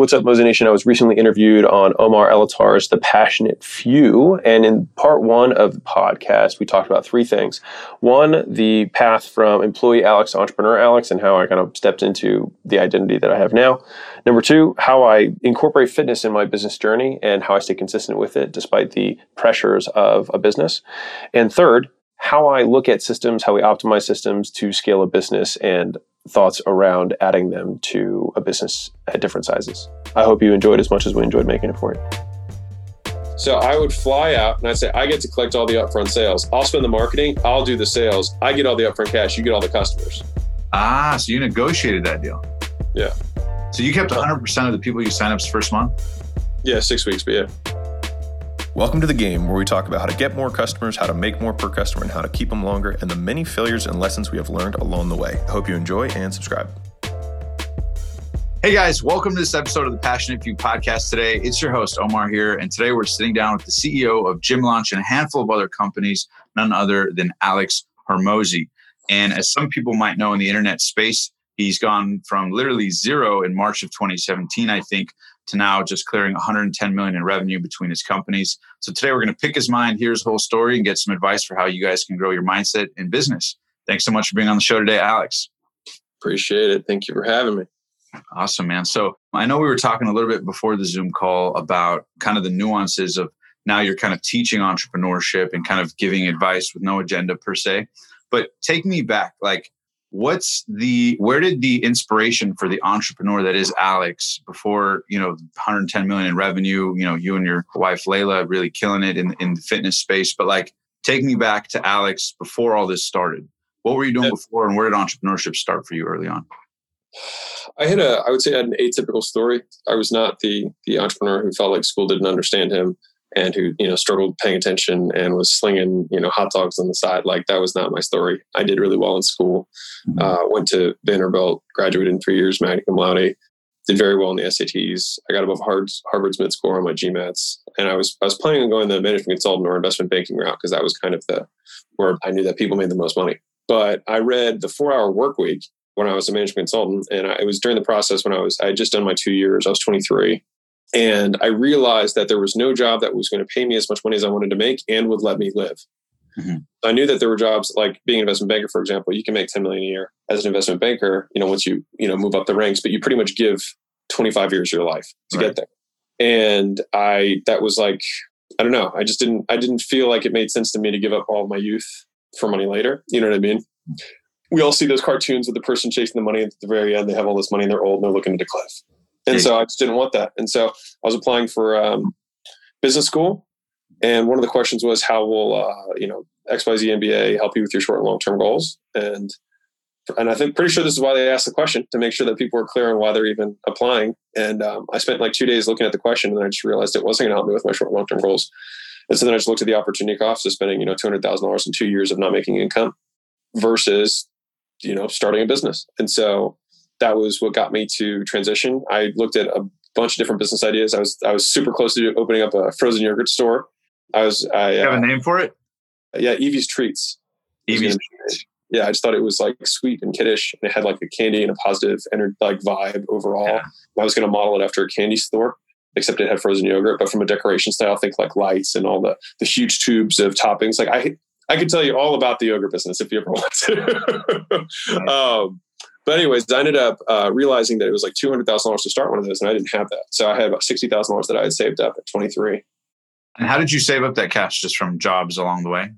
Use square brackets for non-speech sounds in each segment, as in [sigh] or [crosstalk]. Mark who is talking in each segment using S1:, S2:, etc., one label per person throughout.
S1: What's up, Mosey Nation? I was recently interviewed on Omar Elattar's The Passionate Few. And in part one of the podcast, we talked about three things. One, the path from employee Alex to entrepreneur Alex and how I kind of stepped into the identity that I have now. Number two, how I incorporate fitness in my business journey and how I stay consistent with it despite the pressures of a business. And third, how I look at systems, how we optimize systems to scale a business, and thoughts around adding them to a business at different sizes. I hope you enjoyed as much as we enjoyed making it for you. So I would fly out and I'd say, I get to collect all the upfront sales. I'll spend the marketing, I'll do the sales, I get all the upfront cash, you get all the customers.
S2: Ah, so you negotiated that deal.
S1: Yeah.
S2: So you kept 100% of the people you signed up first month?
S1: Yeah, six weeks, but yeah.
S3: Welcome to the game where we talk about how to get more customers, how to make more per customer, and how to keep them longer, and the many failures and lessons we have learned along the way. I hope you enjoy and subscribe.
S2: Hey guys, welcome to this episode of the Passionate Few podcast today. It's your host, Omar here, and today we're sitting down with the CEO of Gym Launch and a handful of other companies, none other than Alex Hormozi. And as some people might know in the internet space, he's gone from literally zero in March of 2017, I think, to now just clearing 110 million in revenue between his companies. So today we're going to pick his mind, hear his whole story, and get some advice for how you guys can grow your mindset in business. Thanks so much for being on the show today, Alex.
S1: Appreciate it. Thank you for having me.
S2: Awesome, man. So I know we were talking a little bit before the Zoom call about kind of the nuances of now you're kind of teaching entrepreneurship and kind of giving advice with no agenda per se. But take me back, like what's the where did the inspiration for the entrepreneur that is alex before you know 110 million in revenue you know you and your wife Leila really killing it in, in the fitness space but like take me back to alex before all this started. What were you doing before and where did entrepreneurship start for you early on?
S1: I had a i would say i had an atypical story. I was not the the entrepreneur who felt like school didn't understand him and who you know struggled paying attention and was slinging you know hot dogs on the side. Like that was not my story. I did really well in school. Mm-hmm. uh, went to vanderbilt graduated in three years magna cum laude. Did very well in the sats i got above harvard's mid score on my gmats and i was i was planning on going the management consultant or investment banking route because that was kind of the where i knew that people made the most money. But i read the four hour work week when i was a management consultant and I, it was during the process when i was i had just done my two years. I was 23 and I realized that there was no job that was going to pay me as much money as I wanted to make and would let me live. Mm-hmm. I knew that there were jobs like being an investment banker, for example, you can make 10 million a year as an investment banker, you know, once you, you know, move up the ranks, but you pretty much give 25 years of your life to right. get there. And I, that was like, I don't know. I just didn't, I didn't feel like it made sense to me to give up all my youth for money later. You know what I mean? We all see those cartoons with the person chasing the money at the very end. They have all this money and they're old and they're looking at a cliff. And so I just didn't want that. And so I was applying for um, business school. And one of the questions was, how will, uh, you know, XYZ MBA help you with your short and long term goals? And and I think pretty sure this is why they asked the question to make sure that people were clear on why they're even applying. And um, I spent like two days looking at the question, and then I just realized it wasn't going to help me with my short and long term goals. And so then I just looked at the opportunity cost of spending, you know, two hundred thousand dollars in two years of not making income versus, you know, starting a business. And so that was what got me to transition. I looked at a bunch of different business ideas. I was I was super close to opening up a frozen yogurt store. I was I
S2: you have uh, a name for it?
S1: Yeah, Evie's Treats.
S2: Evie's
S1: Yeah, I just thought it was like sweet and kiddish, and it had like a candy and a positive energy like vibe overall. Yeah. I was going to model it after a candy store, except it had frozen yogurt. But from a decoration style, think like lights and all the the huge tubes of toppings. Like I I could tell you all about the yogurt business if you ever [laughs] want to. um, but anyways, I ended up uh, realizing that it was like two hundred thousand dollars to start one of those, and I didn't have that. So I had about sixty thousand dollars that I had saved up at twenty three.
S2: And how did you save up that cash? Just from jobs along the way?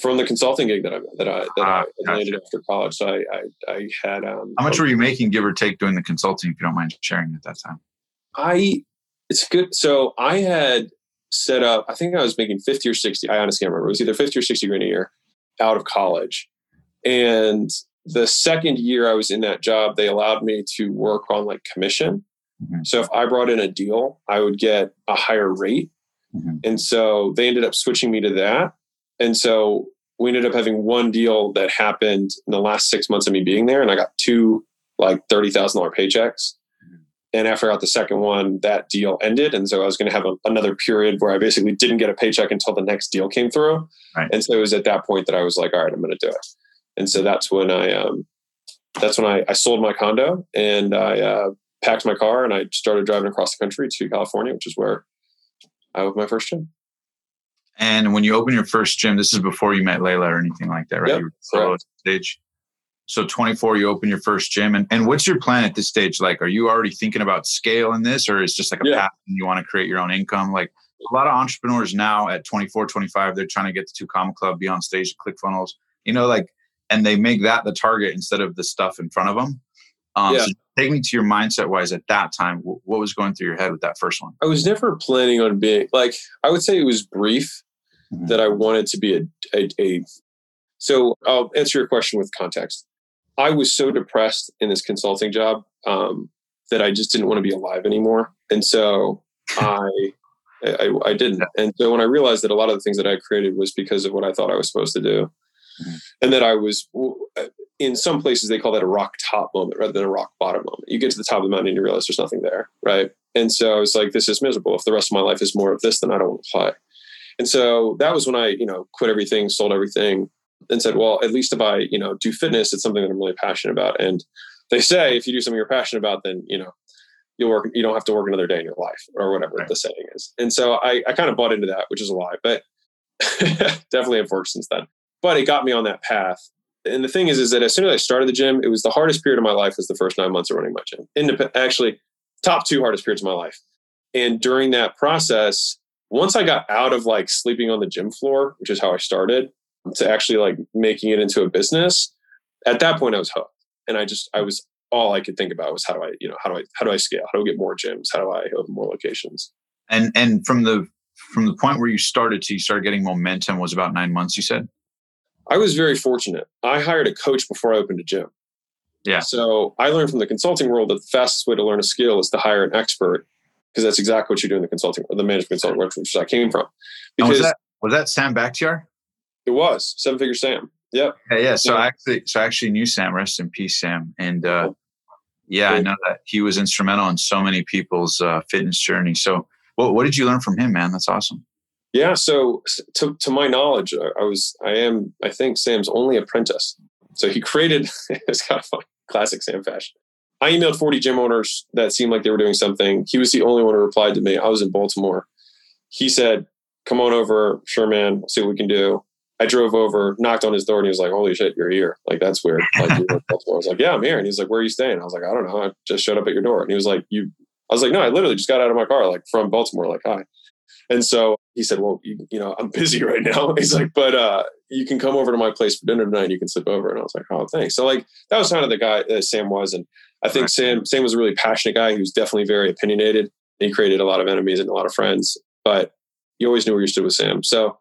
S1: From the consulting gig that I that I that ah, I landed gotcha. after college. So I I, I had. Um,
S2: how much were you making, give or take, doing the consulting? If you don't mind sharing at that time.
S1: I it's good. So I had set up. I think I was making fifty or sixty. I honestly can't remember. It was either fifty or sixty grand a year out of college, and the second year I was in that job, they allowed me to work on like commission. Mm-hmm. So if I brought in a deal, I would get a higher rate. Mm-hmm. And so they ended up switching me to that. And so we ended up having one deal that happened in the last six months of me being there. And I got two like $30,000 paychecks. Mm-hmm. And after I got the second one, that deal ended. And so I was going to have a, another period where I basically didn't get a paycheck until the next deal came through. Right. And so it was at that point that I was like, all right, I'm going to do it and so that's when I um, that's when I, I sold my condo and I uh, packed my car and I started driving across the country to California, which is where I opened my first gym.
S2: And when you open your first gym, this is before you met Leila or anything like that, right?
S1: Yep,
S2: you were solo at the stage. So 24, you open your first gym. And, and what's your plan at this stage? Like, are you already thinking about scale in this or is just like a
S1: Yeah.
S2: path and you want to create your own income? Like a lot of entrepreneurs now at 24, 25, they're trying to get the two comma club, be on stage, ClickFunnels, you know, like, and they make that the target instead of the stuff in front of them. Um,
S1: Yeah.
S2: so take me to your mindset wise at that time. Wh- What was going through your head with that first one?
S1: I was never planning on being like, I would say it was brief
S2: Mhm.
S1: that I wanted to be a, a, a. So I'll answer your question with context. I was so depressed in this consulting job um, that I just didn't want to be alive anymore. And so I, I, I didn't. And so when I realized that a lot of the things that I created was because of what I thought I was supposed to do. And that I was uh, in some places they call that a rock top moment rather than a rock bottom moment. You get to the top of the mountain and you realize there's nothing there, right? And so I was like, this is miserable. If the rest of my life is more of this, then I don't want to play. And so that was when I, you know, quit everything, sold everything, and said, well, at least if I, you know, do fitness, it's something that I'm really passionate about. And they say if you do something you're passionate about, then you know, you'll work. You don't have to work another day in your life, or whatever
S2: Right.
S1: the saying is. And so I, I kind of bought into that, which is a lie, but [laughs] definitely have worked since then. But it got me on that path. And the thing is, is that as soon as I started the gym, it was the hardest period of my life was the first nine months of running my gym. Indep- actually, top two hardest periods of my life. And during that process, once I got out of like sleeping on the gym floor, which is how I started, to actually like making it into a business, at that point I was hooked. And I just I was all I could think about was how do I, you know, how do I how do I scale? How do I get more gyms? How do I open more locations?
S2: And and from the from the point where you started to you started getting momentum was about nine months. You said.
S1: I was very fortunate. I hired a coach before I opened a gym.
S2: Yeah.
S1: So I learned from the consulting world that the fastest way to learn a skill is to hire an expert because that's exactly what you do in the consulting or the management consulting world, which I came from.
S2: And
S1: Because
S2: was that was that Sam Bakhtiar?
S1: it was seven figure Sam. Yep.
S2: Yeah, yeah. So
S1: Yeah.
S2: I actually, so I actually knew Sam. Rest in peace, Sam. And uh, yeah, I know that he was instrumental in so many people's uh, fitness journey. So, what what did you learn from him, man? That's awesome.
S1: Yeah. So to, to my knowledge, I was, I am, I think Sam's only apprentice. So he created, [laughs] it's kind of funny, classic Sam fashion. I emailed 40 gym owners that seemed like they were doing something. He was the only one who replied to me. I was in Baltimore. He said, come on over. Sure, man. See what we can do. I drove over, knocked on his door, and he was like, holy shit, you're here. Like, that's weird. Like. I was like, yeah, I'm here. And he's like, where are you staying? I was like, I don't know. I just showed up at your door. And he was like, you, I was like, no, I literally just got out of my car, like from Baltimore, like, hi. And so he said, well, you, you know, I'm busy [laughs] right now. [laughs] He's like, but uh, you can come over to my place for dinner tonight. And you can sleep over. And I was like, oh, thanks. So like, that was kind of the guy that Sam was. And I think
S2: Right.
S1: Sam, Sam was a really passionate guy. He was definitely very opinionated. He created a lot of enemies and a lot of friends, but you always knew where you stood with Sam. So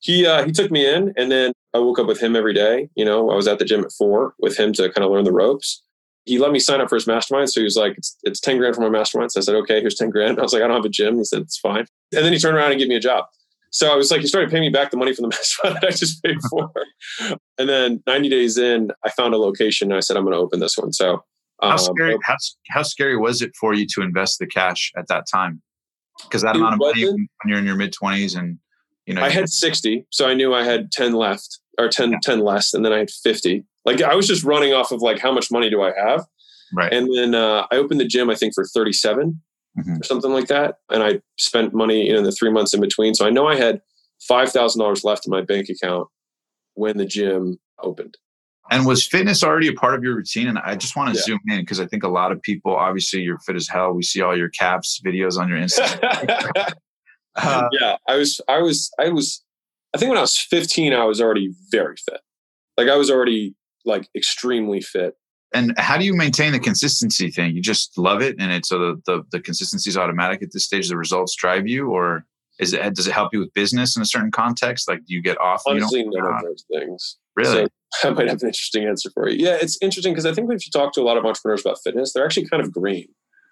S1: he, uh, he took me in and then I woke up with him every day. You know, I was at the gym at four with him to kind of learn the ropes. He let me sign up for his mastermind. So he was like, it's, it's 10 grand for my mastermind. So I said, okay, here's 10 grand. [laughs] I was like, I don't have a gym. He said, it's fine. And then he turned around and gave me a job. So I was like, he started paying me back the money from the [laughs] mastermind that I just paid for. and then 90 days in, I found a location and I said, I'm going to open this one. So
S2: How
S1: um,
S2: scary? How, how scary was it for you to invest the cash at that time? Because that amount of money when you're in your mid twenties and you know
S1: I had 60. So I knew I had 10 left or 10, 10 less. And then I had 50. Like I was just running off of like, how much money do I have?
S2: right.
S1: And then uh, I opened the gym, I think, for 37
S2: Mhm.
S1: or something like that. And I spent money you know, in the three months in between. So I know I had $5,000 left in my bank account when the gym opened.
S2: And was fitness already a part of your routine? And I just want to
S1: Yeah.
S2: zoom in because I think a lot of people, obviously, you're fit as hell. We see all your caps videos on your Instagram. [laughs] [laughs] Uh,
S1: yeah, I was, I was, I was, I think when I was 15, I was already very fit. Like I was already like extremely fit.
S2: and how do you maintain the consistency thing? You just love it, and it's so the the, the consistency is automatic at this stage. The results drive you, or is it does it help you with business in a certain context? Like, do you get off?
S1: Honestly, none of those things.
S2: really?
S1: So [laughs] I might have an interesting answer for you. Yeah, it's interesting because I think if you talk to a lot of entrepreneurs about fitness, they're actually kind of green.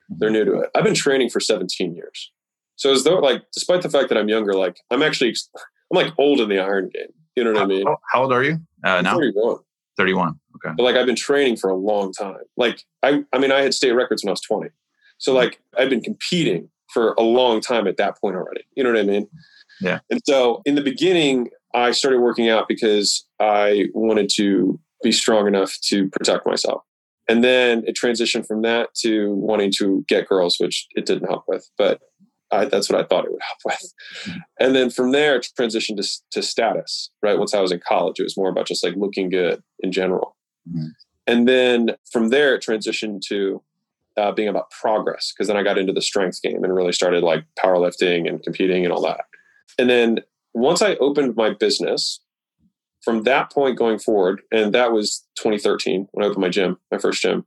S1: They're new to it. I've been training for 17 years. So as though like, despite the fact that I'm younger, like I'm actually, [laughs] I'm like old in the iron game. You know what I mean?
S2: how, how old are you uh, now?
S1: 31.
S2: 31. Okay.
S1: But like I've been training for a long time. Like I, I mean, I had state records when I was 20. So mm-hmm. like I've been competing for a long time at that point already. You know what I mean?
S2: Yeah.
S1: And so in the beginning, I started working out because I wanted to be strong enough to protect myself. And then it transitioned from that to wanting to get girls, which it didn't help with, but I, that's what I thought it would help with. And then from there, it transitioned to, to status, right? Once I was in college, it was more about just like looking good in general. Mm-hmm. And then from there, it transitioned to uh, being about progress because then I got into the strength game and really started like powerlifting and competing and all that. And then once I opened my business, from that point going forward, and that was 2013 when I opened my gym, my first gym,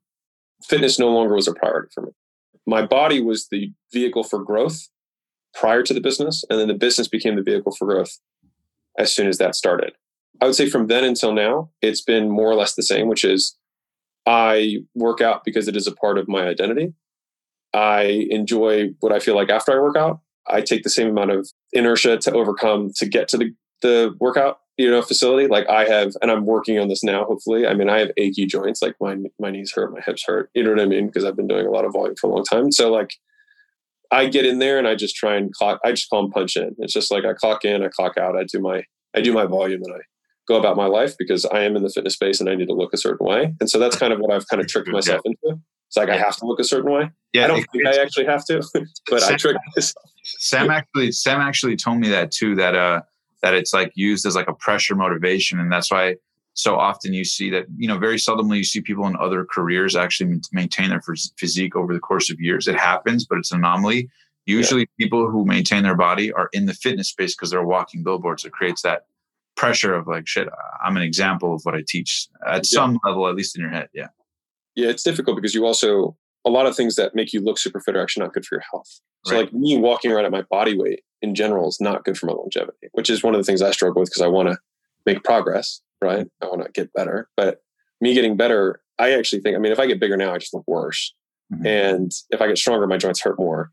S1: fitness no longer was a priority for me. My body was the vehicle for growth prior to the business, and then the business became the vehicle for growth as soon as that started. I would say from then until now, it's been more or less the same, which is I work out because it is a part of my identity. I enjoy what I feel like after I work out. I take the same amount of inertia to overcome to get to the, the workout you know facility like i have and i'm working on this now hopefully i mean i have achy joints like my my knees hurt my hips hurt you know what i mean because i've been doing a lot of volume for a long time so like i get in there and i just try and clock i just call them punch in. It's just like i clock in i clock out i do my i do my volume and i go about my life because i am in the fitness space and i need to look a certain way. And so that's kind of what i've kind of tricked myself yeah. into. It's like i have to look a certain way. Yeah i don't think i actually have to [laughs] but sam, i tricked myself.
S2: Sam actually sam actually told me that too that uh that it's like used as like a pressure motivation and that's why so often you see that you know very seldomly you see people in other careers actually maintain their physique over the course of years. It happens but it's an anomaly. Usually yeah. people who maintain their body are in the fitness space because they're walking billboards. It creates that pressure of like shit i'm an example of what i teach at yeah. some level at least in your head. Yeah.
S1: Yeah it's difficult because you also a lot of things that make you look super fit are actually not good for your health. So right. like me walking around at my body weight in general is not good for my longevity, which is one of the things I struggle with because I want to make progress, right? I want to get better. But me getting better, I actually think, I mean, if I get bigger now, I just look worse. Mm-hmm. And if I get stronger, my joints hurt more.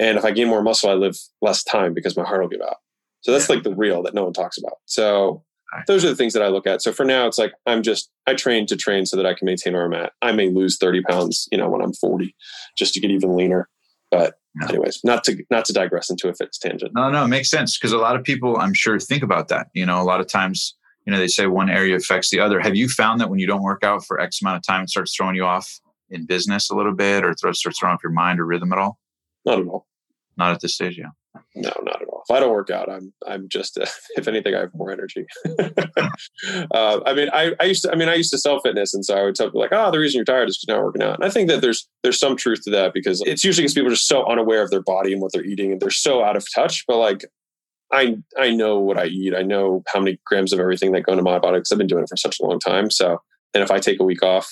S1: And if I gain more muscle, I live less time because my heart will give out. So that's yeah. like the real that no one talks about. So those are the things that I look at. So for now, it's like I'm just I train to train so that I can maintain where I'm at. I may lose 30 pounds, you know, when I'm 40, just to get even leaner. But yeah. anyways, not to not to digress into a fitness tangent.
S2: No, no, it makes sense because a lot of people, I'm sure, think about that. You know, a lot of times, you know, they say one area affects the other. Have you found that when you don't work out for X amount of time, it starts throwing you off in business a little bit, or starts throwing off your mind or rhythm at all?
S1: Not at all.
S2: Not at this stage, yeah.
S1: No, not at all. If I don't work out, I'm I'm just uh, [laughs] if anything, I have more energy. [laughs] uh, I mean, I, I used to I mean I used to sell fitness, and so I would tell people like, oh, the reason you're tired is because you're not working out. And I think that there's there's some truth to that because it's usually because people are just so unaware of their body and what they're eating, and they're so out of touch. But like, I I know what I eat. I know how many grams of everything that go into my body because I've been doing it for such a long time. So, and if I take a week off,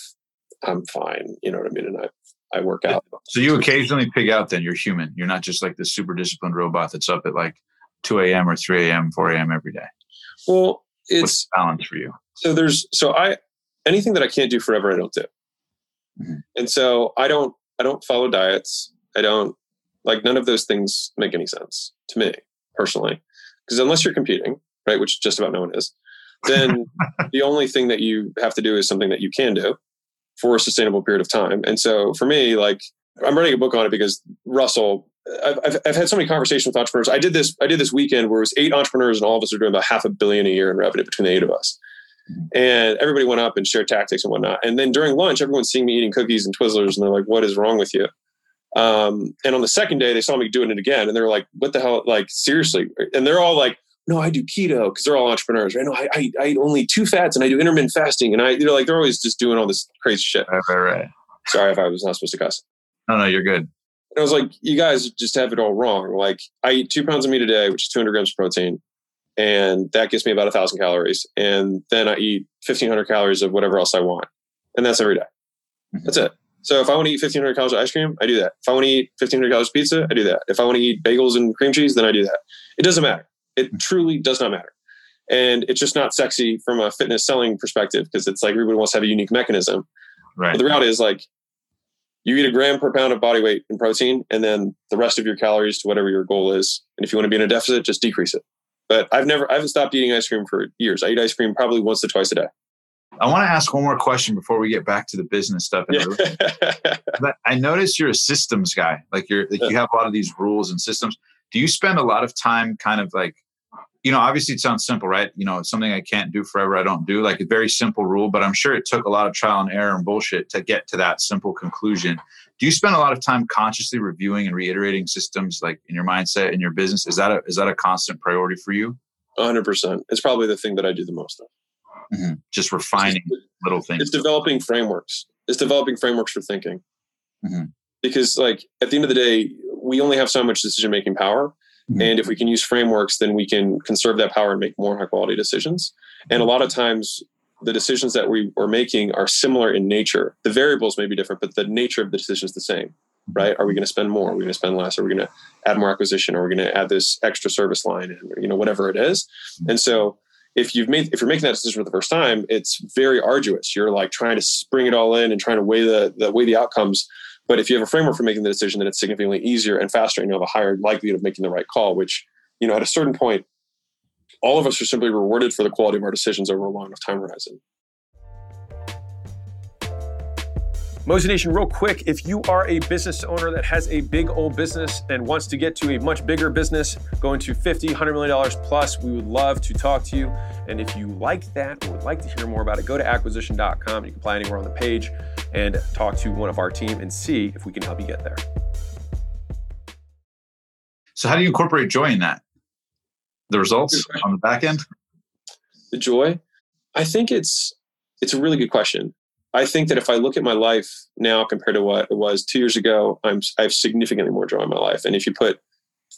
S1: I'm fine. You know what I mean? And I I work out.
S2: So you occasionally pig out then you're human. You're not just like the super disciplined robot that's up at like 2 a.m. or 3 a.m., 4 a.m. every day.
S1: Well, it's
S2: What's balance for you.
S1: So there's, so I, anything that I can't do forever, I don't do. Mm-hmm. And so I don't, I don't follow diets. I don't like none of those things make any sense to me personally. Because unless you're competing, right, which just about no one is, then [laughs] the only thing that you have to do is something that you can do for a sustainable period of time. And so for me, like I'm writing a book on it because Russell, I've, I've, I've, had so many conversations with entrepreneurs. I did this, I did this weekend where it was eight entrepreneurs and all of us are doing about half a billion a year in revenue between the eight of us. Mm-hmm. And everybody went up and shared tactics and whatnot. And then during lunch, everyone's seeing me eating cookies and Twizzlers and they're like, what is wrong with you? Um, and on the second day, they saw me doing it again and they're like, what the hell? Like, seriously. And they're all like, no, I do keto because they're all entrepreneurs, right? No, I, I, I eat only two fats and I do intermittent fasting. And I, they're like, they're always just doing all this crazy shit.
S2: Right, right, right.
S1: Sorry if I was not supposed to cuss.
S2: No, no, you're good.
S1: And I was like, you guys just have it all wrong. Like, I eat two pounds of meat a day, which is 200 grams of protein. And that gives me about a thousand calories. And then I eat 1500 calories of whatever else I want. And that's every day. Mm-hmm. That's it. So if I want to eat 1500 calories of ice cream, I do that. If I want to eat 1500 calories of pizza, I do that. If I want to eat bagels and cream cheese, then I do that. It doesn't matter. It mm-hmm. truly does not matter. And it's just not sexy from a fitness selling perspective because it's like everybody wants to have a unique mechanism.
S2: Right.
S1: But the reality is like you eat a gram per pound of body weight in protein and then the rest of your calories to whatever your goal is. And if you want to be in a deficit, just decrease it. But I've never I haven't stopped eating ice cream for years. I eat ice cream probably once to twice a day.
S2: I want to ask one more question before we get back to the business stuff. Yeah. [laughs] but I notice you're a systems guy. Like you're like you have a lot of these rules and systems. Do you spend a lot of time kind of like you know, obviously it sounds simple, right? You know, it's something I can't do forever. I don't do like a very simple rule, but I'm sure it took a lot of trial and error and bullshit to get to that simple conclusion. Do you spend a lot of time consciously reviewing and reiterating systems like in your mindset in your business? Is that a is that a constant priority for you?
S1: 100%. It's probably the thing that I do the most of.
S2: Mm-hmm. Just refining it's, little things.
S1: It's developing frameworks. It's developing frameworks for thinking. Mm-hmm. Because like at the end of the day, we only have so much decision making power Mm-hmm. And if we can use frameworks, then we can conserve that power and make more high quality decisions. And a lot of times, the decisions that we are making are similar in nature. The variables may be different, but the nature of the decision is the same, right? Are we going to spend more? Are we going to spend less? Are we going to add more acquisition? Are we going to add this extra service line? And you know, whatever it is. And so, if you've made if you're making that decision for the first time, it's very arduous. You're like trying to spring it all in and trying to weigh the, the weigh the outcomes but if you have a framework for making the decision, then it's significantly easier and faster, and you have a higher likelihood of making the right call. Which, you know, at a certain point, all of us are simply rewarded for the quality of our decisions over a long enough time horizon.
S3: Mosey Nation, real quick, if you are a business owner that has a big old business and wants to get to a much bigger business, going to 50, 100 million dollars plus, we would love to talk to you. And if you like that or would like to hear more about it, go to acquisition.com. You can apply anywhere on the page and talk to one of our team and see if we can help you get there.
S2: So, how do you incorporate joy in that? The results on the back end?
S1: The joy? I think it's it's a really good question. I think that if I look at my life now compared to what it was two years ago, I'm I have significantly more joy in my life. And if you put,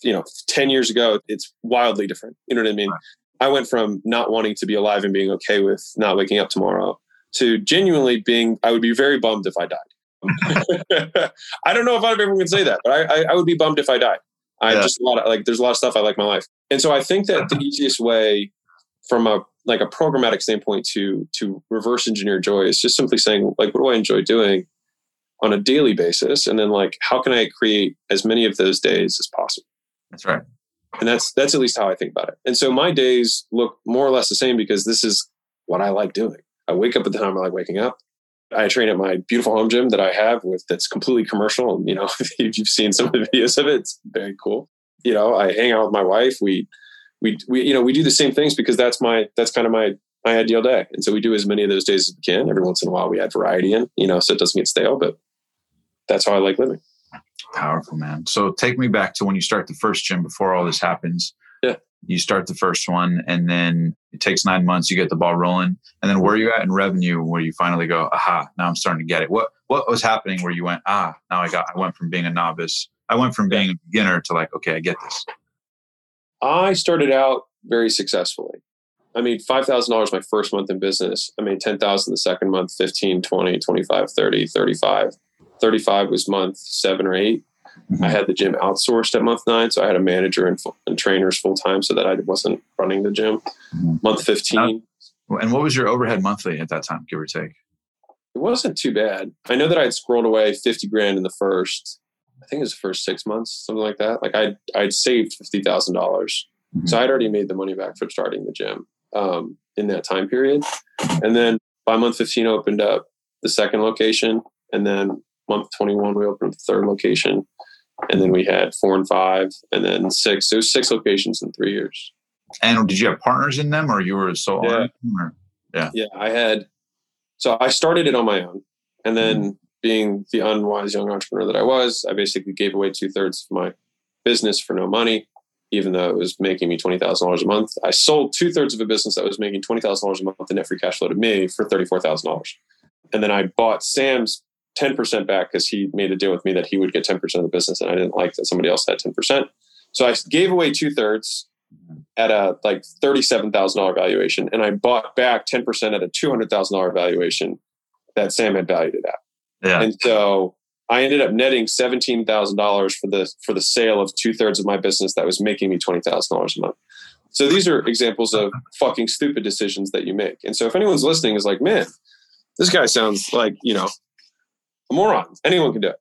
S1: you know, ten years ago, it's wildly different. You know what I mean? Right. I went from not wanting to be alive and being okay with not waking up tomorrow to genuinely being. I would be very bummed if I died. [laughs] I don't know if everyone can say that, but I, I, I would be bummed if I died. I yeah. just a lot of like. There's a lot of stuff I like my life, and so I think that the easiest way from a like a programmatic standpoint to to reverse engineer joy. Is just simply saying like what do i enjoy doing on a daily basis? And then like how can i create as many of those days as possible?
S2: That's right.
S1: And that's that's at least how i think about it. And so my days look more or less the same because this is what i like doing. I wake up at the time i like waking up. I train at my beautiful home gym that i have with that's completely commercial. And you know [laughs] if you've seen some of the videos of it it's very cool. You know i hang out with my wife. We we we you know we do the same things because that's my that's kind of my my ideal day. And so we do as many of those days as we can. Every once in a while we add variety in you know so it doesn't get stale but that's how i like living.
S2: Powerful man. So take me back to when you start the first gym before all this happens.
S1: Yeah.
S2: You start the first one and then it takes nine months you get the ball rolling. And then where are you at in revenue where you finally go aha now i'm starting to get it. What what was happening where you went ah now i got i went from being a novice i went from being a beginner to like okay i get this
S1: I started out very successfully. I made $5,000 my first month in business. I made 10,000 the second month, 15, 20, 25, 30, 35. 35 was month seven or 8 mm-hmm. I had the gym outsourced at month nine. So I had a manager and, and trainers full time so that I wasn't running the gym. Mm-hmm. Month 15.
S2: And what was your overhead monthly at that time, give or take?
S1: It wasn't too bad. I know that I had scrolled away 50 grand in the first I think it was the first six months, something like that. Like I'd I'd saved fifty thousand dollars, mm-hmm. so I'd already made the money back for starting the gym um, in that time period. And then by month fifteen, opened up the second location, and then month twenty one, we opened up the third location, and then we had four and five, and then six. So six locations in three years.
S2: And did you have partners in them, or you were a sole?
S1: Yeah,
S2: yeah,
S1: yeah. I had. So I started it on my own, and then mm-hmm being the unwise young entrepreneur that I was, I basically gave away two thirds of my business for no money, even though it was making me twenty thousand dollars a month. I sold two thirds of a business that was making twenty thousand dollars a month in net free cash flow to me for thirty four thousand dollars, and then I bought Sam's ten percent back because he made a deal with me that he would get ten percent of the business, and I didn't like that somebody else had ten percent. So I gave away two thirds at a like thirty seven thousand dollar valuation, and I bought back ten percent at a two hundred thousand dollar valuation that Sam had valued it at. Yeah. And so I ended up netting seventeen thousand dollars for the for the sale of two thirds of my business that was making me twenty thousand dollars a month. So these are examples of fucking stupid decisions that you make. And so if anyone's listening is like, man, this guy sounds like, you know, a moron. Anyone can do it.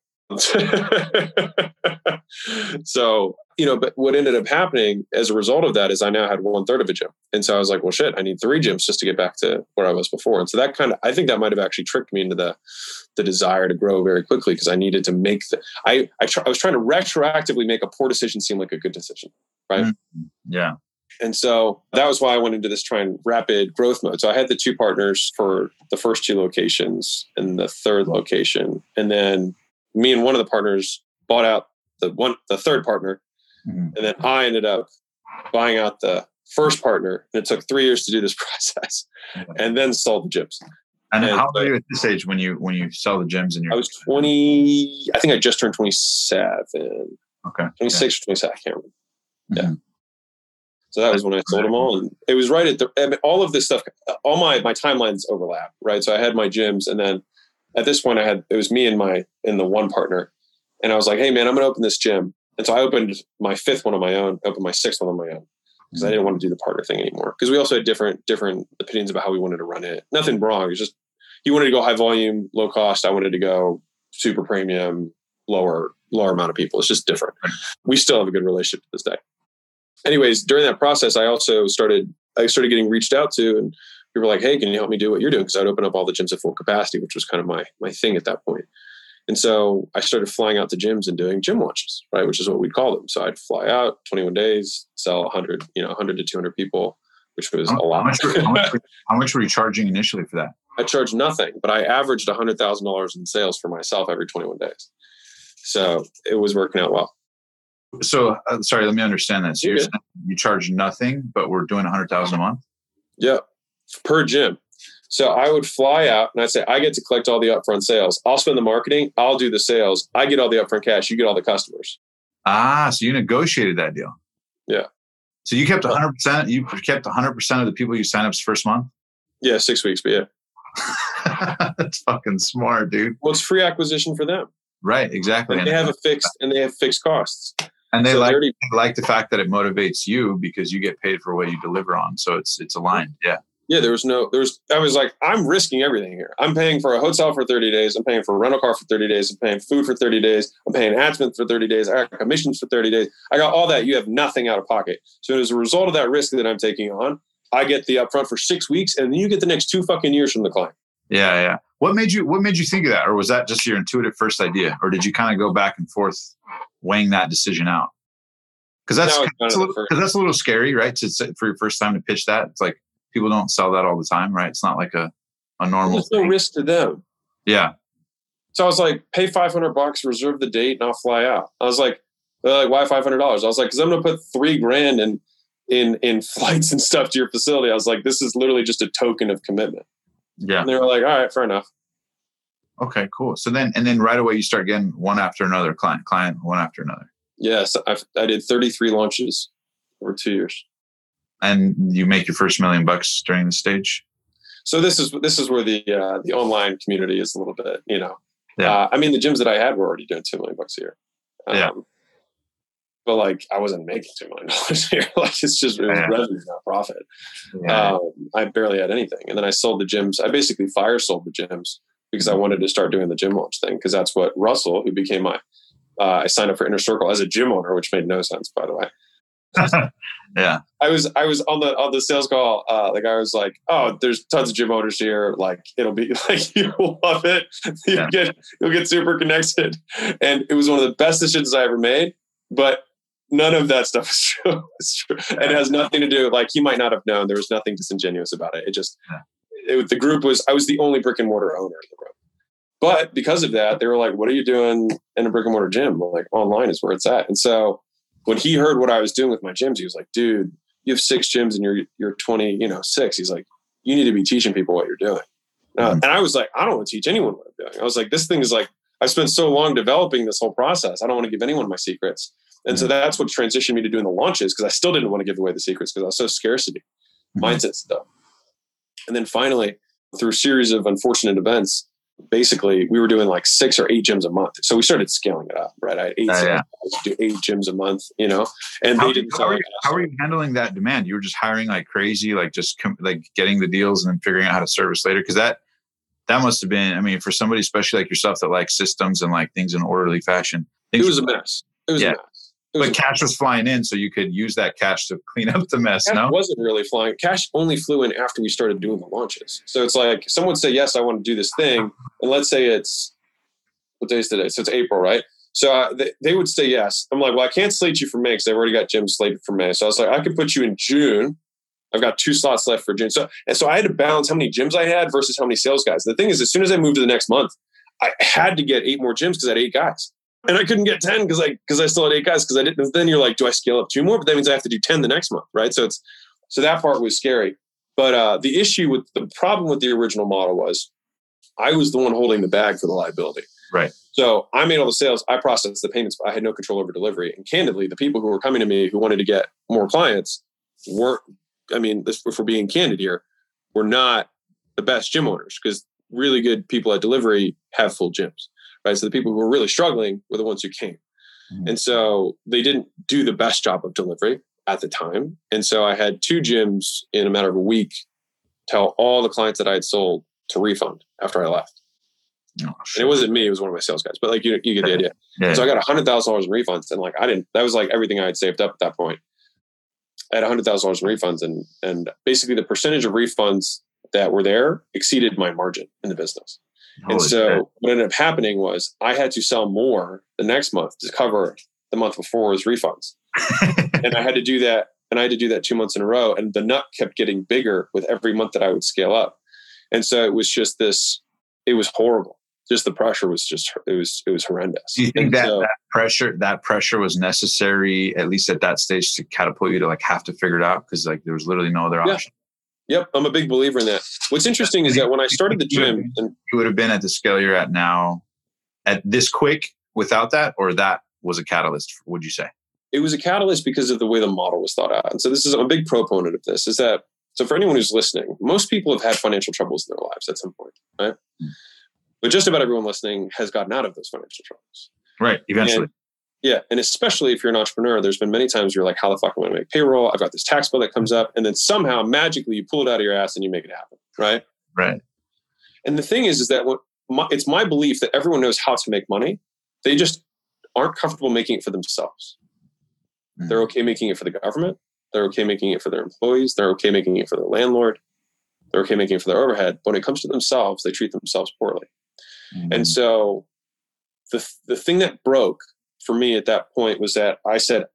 S1: [laughs] so you know, but what ended up happening as a result of that is I now had one third of a gym. And so I was like, well, shit, I need three gyms just to get back to where I was before. And so that kind of, I think that might have actually tricked me into the, the desire to grow very quickly because I needed to make the, I, I, tr- I was trying to retroactively make a poor decision seem like a good decision. Right.
S2: Mm-hmm. Yeah.
S1: And so that was why I went into this trying rapid growth mode. So I had the two partners for the first two locations and the third location. And then me and one of the partners bought out the one the third partner. Mm-hmm. And then I ended up buying out the first partner. And it took three years to do this [laughs] process and then sold the gyms.
S2: And, and how old are you at this age when you when you sell the gyms in your
S1: I was 20 I think I just turned 27.
S2: Okay.
S1: 26 or 27, I can't remember. Yeah. Mm-hmm. So that was when I sold them all, and it was right at the I mean, all of this stuff. All my my timelines overlap, right? So I had my gyms, and then at this point, I had it was me and my and the one partner, and I was like, "Hey, man, I'm going to open this gym." And so I opened my fifth one on my own, opened my sixth one on my own because I didn't want to do the partner thing anymore. Because we also had different different opinions about how we wanted to run it. Nothing wrong. It was just he wanted to go high volume, low cost. I wanted to go super premium, lower lower amount of people. It's just different. We still have a good relationship to this day anyways, during that process, I also started I started getting reached out to, and people were like, "Hey, can you help me do what you're doing?" Because I'd open up all the gyms at full capacity, which was kind of my my thing at that point. And so I started flying out to gyms and doing gym launches, right, which is what we'd call them. So I'd fly out 21 days, sell 100, you know, 100 to 200 people, which was
S2: how,
S1: a lot.
S2: How much, were, how, much were, [laughs] how much were you charging initially for that?
S1: I charged nothing, but I averaged $100,000 in sales for myself every 21 days. So it was working out well.
S2: So uh, sorry, let me understand that. So you're, you charge nothing, but we're doing a hundred thousand a month.
S1: Yeah, per gym. So I would fly out and I'd say, I get to collect all the upfront sales. I'll spend the marketing. I'll do the sales. I get all the upfront cash. You get all the customers.
S2: Ah, so you negotiated that deal.
S1: Yeah.
S2: So you kept 100%. You kept 100% of the people you sign up first month?
S1: Yeah, six weeks, but yeah. [laughs]
S2: That's fucking smart, dude.
S1: Well, it's free acquisition for them.
S2: Right, exactly.
S1: And they have a fixed and they have fixed costs
S2: and they so like already, like the fact that it motivates you because you get paid for what you deliver on so it's it's aligned yeah
S1: yeah there was no there was, i was like i'm risking everything here. I'm paying for a hotel for 30 days. I'm paying for a rental car for 30 days. I'm paying food for 30 days. I'm paying ad for 30 days. I got commissions for 30 days. I got all that. You have nothing out of pocket. So as a result of that risk that i'm taking on i get the upfront for six weeks and then you get the next two fucking years from the client.
S2: Yeah yeah. What made you what made you think of that? Or was that just your intuitive first idea? Or did you kind of go back and forth weighing that decision out? Because that's no, that's, a little, that's a little scary right? To for your first time to pitch that it's like people don't sell that all the time right? It's not like a, a normal
S1: there's no risk to them.
S2: Yeah.
S1: So i was like pay 500 bucks reserve the date and i'll fly out. I was like like why $500 i was like because i'm going to put three grand in in in [laughs] flights and stuff to your facility. I was like this is literally just a token of commitment.
S2: Yeah.
S1: And they were like all right fair enough.
S2: Okay, cool. So then, and then right away you start getting one after another client, client one after another.
S1: Yes, I've, I did 33 launches over two years.
S2: And you make your first million bucks during the stage.
S1: So this is this is where the uh, the online community is a little bit, you know.
S2: Yeah.
S1: Uh, I mean, the gyms that I had were already doing two million bucks a year.
S2: Um, yeah.
S1: But like, I wasn't making two million [laughs] dollars a year. like, it's just it yeah. revenue, not profit. Yeah. Um, I barely had anything, and then I sold the gyms. I basically fire sold the gyms because I wanted to start doing the gym launch thing because that's what Russell, who became my, uh, I signed up for Inner Circle as a gym owner, which made no sense, by the way. [laughs]
S2: yeah,
S1: I was I was on the on the sales call. Uh, the guy was like, "Oh, there's tons of gym owners here. Like, it'll be [laughs] like you'll love it. You yeah. get you'll get super connected." And it was one of the best decisions I ever made. But none of that stuff [laughs] is true. It's true. And it has nothing to do. Like he might not have known. There was nothing disingenuous about it. It just yeah it, the group was I was the only brick and mortar owner in the group. But because of that, they were like, "What are you doing in a brick and mortar gym?" like, "Online is where it's at." And so when he heard what I was doing with my gyms, he was like, "Dude, you have six gyms and you're you're 20, you know, six. He's like, "You need to be teaching people what you're doing." Uh, and I was like, "I don't want to teach anyone what I'm doing." I was like, "This thing is like I've spent so long developing this whole process. I don't want to give anyone my secrets." And so that's what transitioned me to doing the launches because I still didn't want to give away the secrets because I was so scarcity mm-hmm. mindset stuff. And then finally, through a series of unfortunate events, basically we were doing like six or eight gyms a month. So we started scaling it up, right? I had eight, uh, yeah. do eight gyms a month, you know, and
S2: how,
S1: they didn't.
S2: How are, you, how are you handling that demand? You were just hiring like crazy, like just com- like getting the deals and then figuring out how to service later. Cause that, that must have been, I mean, for somebody, especially like yourself that like systems and like things in orderly fashion.
S1: It was a mess. It was yeah. a mess
S2: but cash was flying in, so you could use that cash to clean up the mess.
S1: Cash
S2: no,
S1: wasn't really flying. Cash only flew in after we started doing the launches. So it's like someone would say, "Yes, I want to do this thing," and let's say it's what day is today? So it's April, right? So uh, they, they would say yes. I'm like, well, I can't slate you for May because I've already got gym slated for May. So I was like, I could put you in June. I've got two slots left for June. So and so I had to balance how many gyms I had versus how many sales guys. The thing is, as soon as I moved to the next month, I had to get eight more gyms because I had eight guys. And I couldn't get 10 because I because I still had eight guys because I didn't then you're like, do I scale up two more? But that means I have to do 10 the next month, right? So it's so that part was scary. But uh, the issue with the problem with the original model was I was the one holding the bag for the liability.
S2: Right.
S1: So I made all the sales, I processed the payments, but I had no control over delivery. And candidly, the people who were coming to me who wanted to get more clients weren't, I mean, this, if we're being candid here, were not the best gym owners because really good people at delivery have full gyms, right? So the people who were really struggling were the ones who came. Mm-hmm. And so they didn't do the best job of delivery at the time. And so I had two gyms in a matter of a week tell all the clients that I had sold to refund after I left. Oh, and it wasn't me; it was one of my sales guys. But like you, you get the [laughs] idea. Yeah. So I got a hundred thousand dollars in refunds, and like I didn't. That was like everything I had saved up at that point. I had a hundred thousand dollars in refunds, and and basically the percentage of refunds that were there exceeded my margin in the business. Holy and so shit. what ended up happening was I had to sell more the next month to cover the month before's refunds, [laughs] and I had to do that. And I had to do that two months in a row, and the nut kept getting bigger with every month that I would scale up. And so it was just this. It was horrible just the pressure was just it was it was horrendous.
S2: Do you think that, so, that pressure that pressure was necessary at least at that stage to catapult you to like have to figure it out because like there was literally no other option.
S1: Yep, I'm a big believer in that. What's interesting is that when I started the gym,
S2: and you would have been at the scale you're at now, at this quick without that, or that was a catalyst. Would you say?
S1: It was a catalyst because of the way the model was thought out. And so this is I'm a big proponent of this. Is that so for anyone who's listening, most people have had financial troubles in their lives at some point, right? Mm but just about everyone listening has gotten out of those financial troubles.
S2: Right. Eventually.
S1: And, yeah. And especially if you're an entrepreneur, there's been many times you're like, how the fuck am I going to make payroll? I've got this tax bill that comes up. And then somehow magically you pull it out of your ass and you make it happen. Right.
S2: Right.
S1: And the thing is, is that what my, it's my belief that everyone knows how to make money. They just aren't comfortable making it for themselves. Mm-hmm. They're okay making it for the government. They're okay making it for their employees. They're okay making it for their landlord. They're okay making it for their overhead. But when it comes to themselves, they treat themselves poorly. Mm-hmm. And so the the thing that broke for me at that point was that I said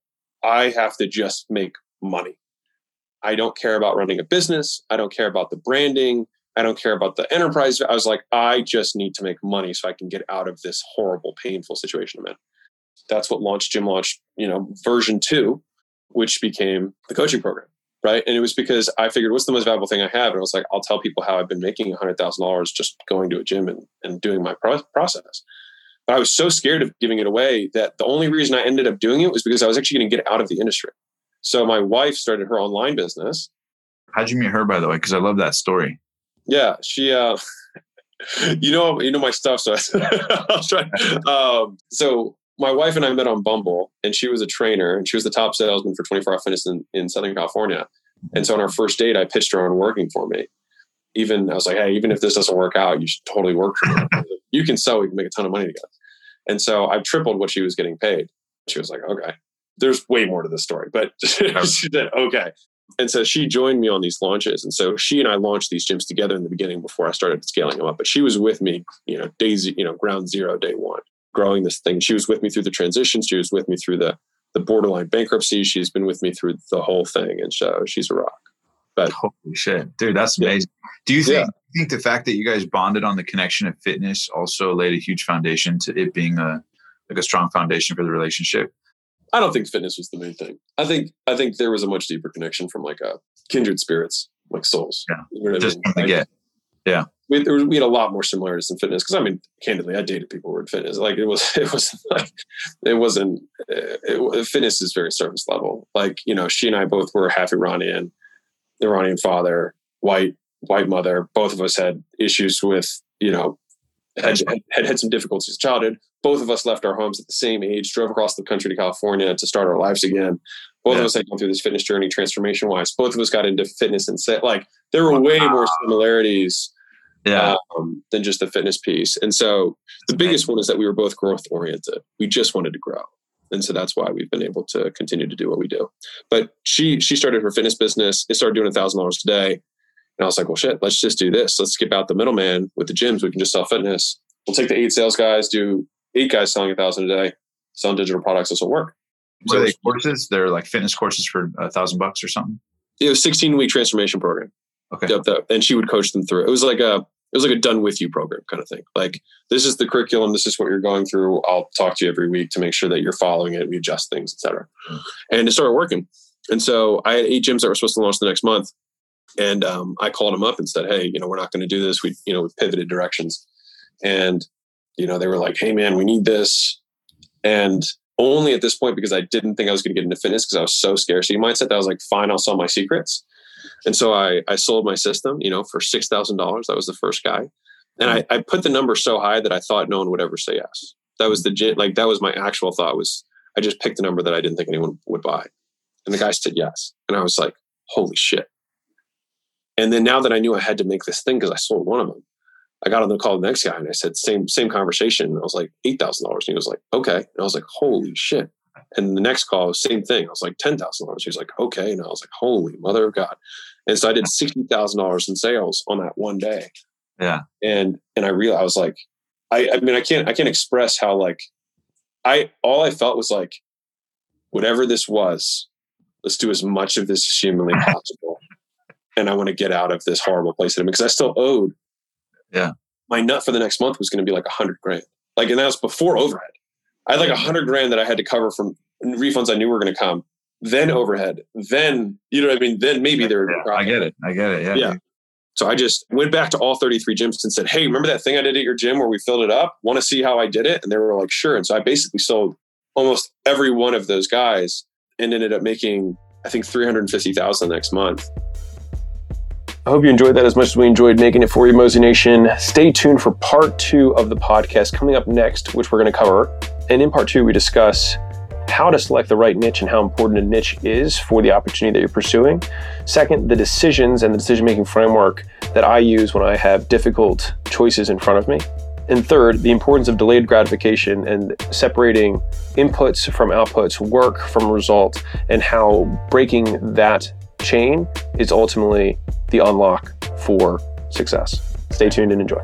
S1: I have to just make money. I don't care about running a business. I don't care about the branding. I don't care about the enterprise. I was like, I just need to make money so I can get out of this horrible, painful situation I'm in. That's what launched Gym Launch, you know, version two, which became the coaching program right? And it was because I figured, what's the most valuable thing I have? And I was like, I'll tell people how I've been making $100,000 just going to a gym and, and doing my pro- process. But I was so scared of giving it away that the only reason I ended up doing it was because I was actually going to get out of the industry. So my wife started her online business.
S2: How'd you meet her, by the way? Because I love that story.
S1: Yeah, she, uh, [laughs] you know, you know my stuff, so [laughs] I'll try. Um, so my wife and I met on Bumble, and she was a trainer, and she was the top salesman for 24 Hour Fitness in, in Southern California. And so on our first date, I pitched her on working for me. Even I was like, hey, even if this doesn't work out, you should totally work for me. You can sell, we can make a ton of money together. And so I tripled what she was getting paid. She was like, okay. There's way more to the story, but [laughs] she said, okay. And so she joined me on these launches. And so she and I launched these gyms together in the beginning before I started scaling them up. But she was with me, you know, days, you know, ground zero, day one growing this thing. She was with me through the transition. She was with me through the the borderline bankruptcy. She's been with me through the whole thing, and so she's a rock.
S2: But holy shit, dude, that's amazing. Do you think, yeah. think the fact that you guys bonded on the connection of fitness also laid a huge foundation to it being a like a strong foundation for the relationship?
S1: I don't think fitness was the main thing. I think I think there was a much deeper connection from like a kindred spirits, like souls.
S2: Yeah, you know just I mean? get. Yeah,
S1: we, was, we had a lot more similarities in fitness because I mean, candidly, I dated people who were in fitness. Like it was, [laughs] it was like, it wasn't. It, it, fitness is very surface level. Like you know, she and I both were half Iranian, Iranian father, white white mother. Both of us had issues with you know had, had had some difficulties as childhood. Both of us left our homes at the same age, drove across the country to California to start our lives again. Both yeah. of us had gone through this fitness journey, transformation wise. Both of us got into fitness and set like there were way more similarities
S2: yeah.
S1: Um, than just the fitness piece. And so the biggest one is that we were both growth oriented. We just wanted to grow. And so that's why we've been able to continue to do what we do. But she she started her fitness business. It started doing a thousand dollars a day. And I was like, well shit, let's just do this. Let's skip out the middleman with the gyms. We can just sell fitness. We'll take the eight sales guys, do eight guys selling a thousand a day. selling digital products doesn't work.
S2: What are they courses? They're like fitness courses for a thousand bucks or something.
S1: It was 16 week transformation program.
S2: Okay.
S1: Yep, that, and she would coach them through. It was like a it was like a done with you program kind of thing. Like this is the curriculum, this is what you're going through. I'll talk to you every week to make sure that you're following it. We adjust things, etc. And it started working. And so I had eight gyms that were supposed to launch the next month. And um, I called them up and said, Hey, you know, we're not going to do this. We, you know, we pivoted directions. And, you know, they were like, Hey man, we need this. And only at this point because I didn't think I was going to get into fitness because I was so scarcity mindset that I was like, fine, I'll sell my secrets. And so I, I sold my system, you know, for $6,000. That was the first guy. And I, I put the number so high that I thought no one would ever say yes. That was the, like, that was my actual thought was I just picked a number that I didn't think anyone would buy. And the guy said yes. And I was like, holy shit. And then now that I knew I had to make this thing because I sold one of them, I got on the call the next guy and I said, same, same conversation. I was like, $8,000. And he was like, okay. And I was like, holy shit. And the next call, same thing. I was like, $10,000. He was like, okay. And I was like, holy mother of God. And so I did $60,000 in sales on that one day.
S2: Yeah.
S1: And, and I realized I was like, I, I mean, I can't, I can't express how like I, all I felt was like, whatever this was, let's do as much of this as humanly [laughs] possible. and I want to get out of this horrible place because I still owed
S2: yeah.
S1: My nut for the next month was going to be like a hundred grand. Like, and that was before overhead. I had like a hundred grand that I had to cover from refunds I knew were going to come. Then overhead. Then you know what I mean. Then maybe there.
S2: Yeah, I get it. I get it. Yeah.
S1: Yeah. So I just went back to all 33 gyms and said, Hey, remember that thing I did at your gym where we filled it up? Want to see how I did it? And they were like, Sure. And so I basically sold almost every one of those guys and ended up making, I think, 350,000 next month. I hope you enjoyed that as much as we enjoyed making it for you, Mozination. Stay tuned for part two of the podcast coming up next, which we're going to cover. And in part two, we discuss how to select the right niche and how important a niche is for the opportunity that you're pursuing. Second, the decisions and the decision making framework that I use when I have difficult choices in front of me. And third, the importance of delayed gratification and separating inputs from outputs, work from result, and how breaking that chain is ultimately the unlock for success. Stay tuned and enjoy.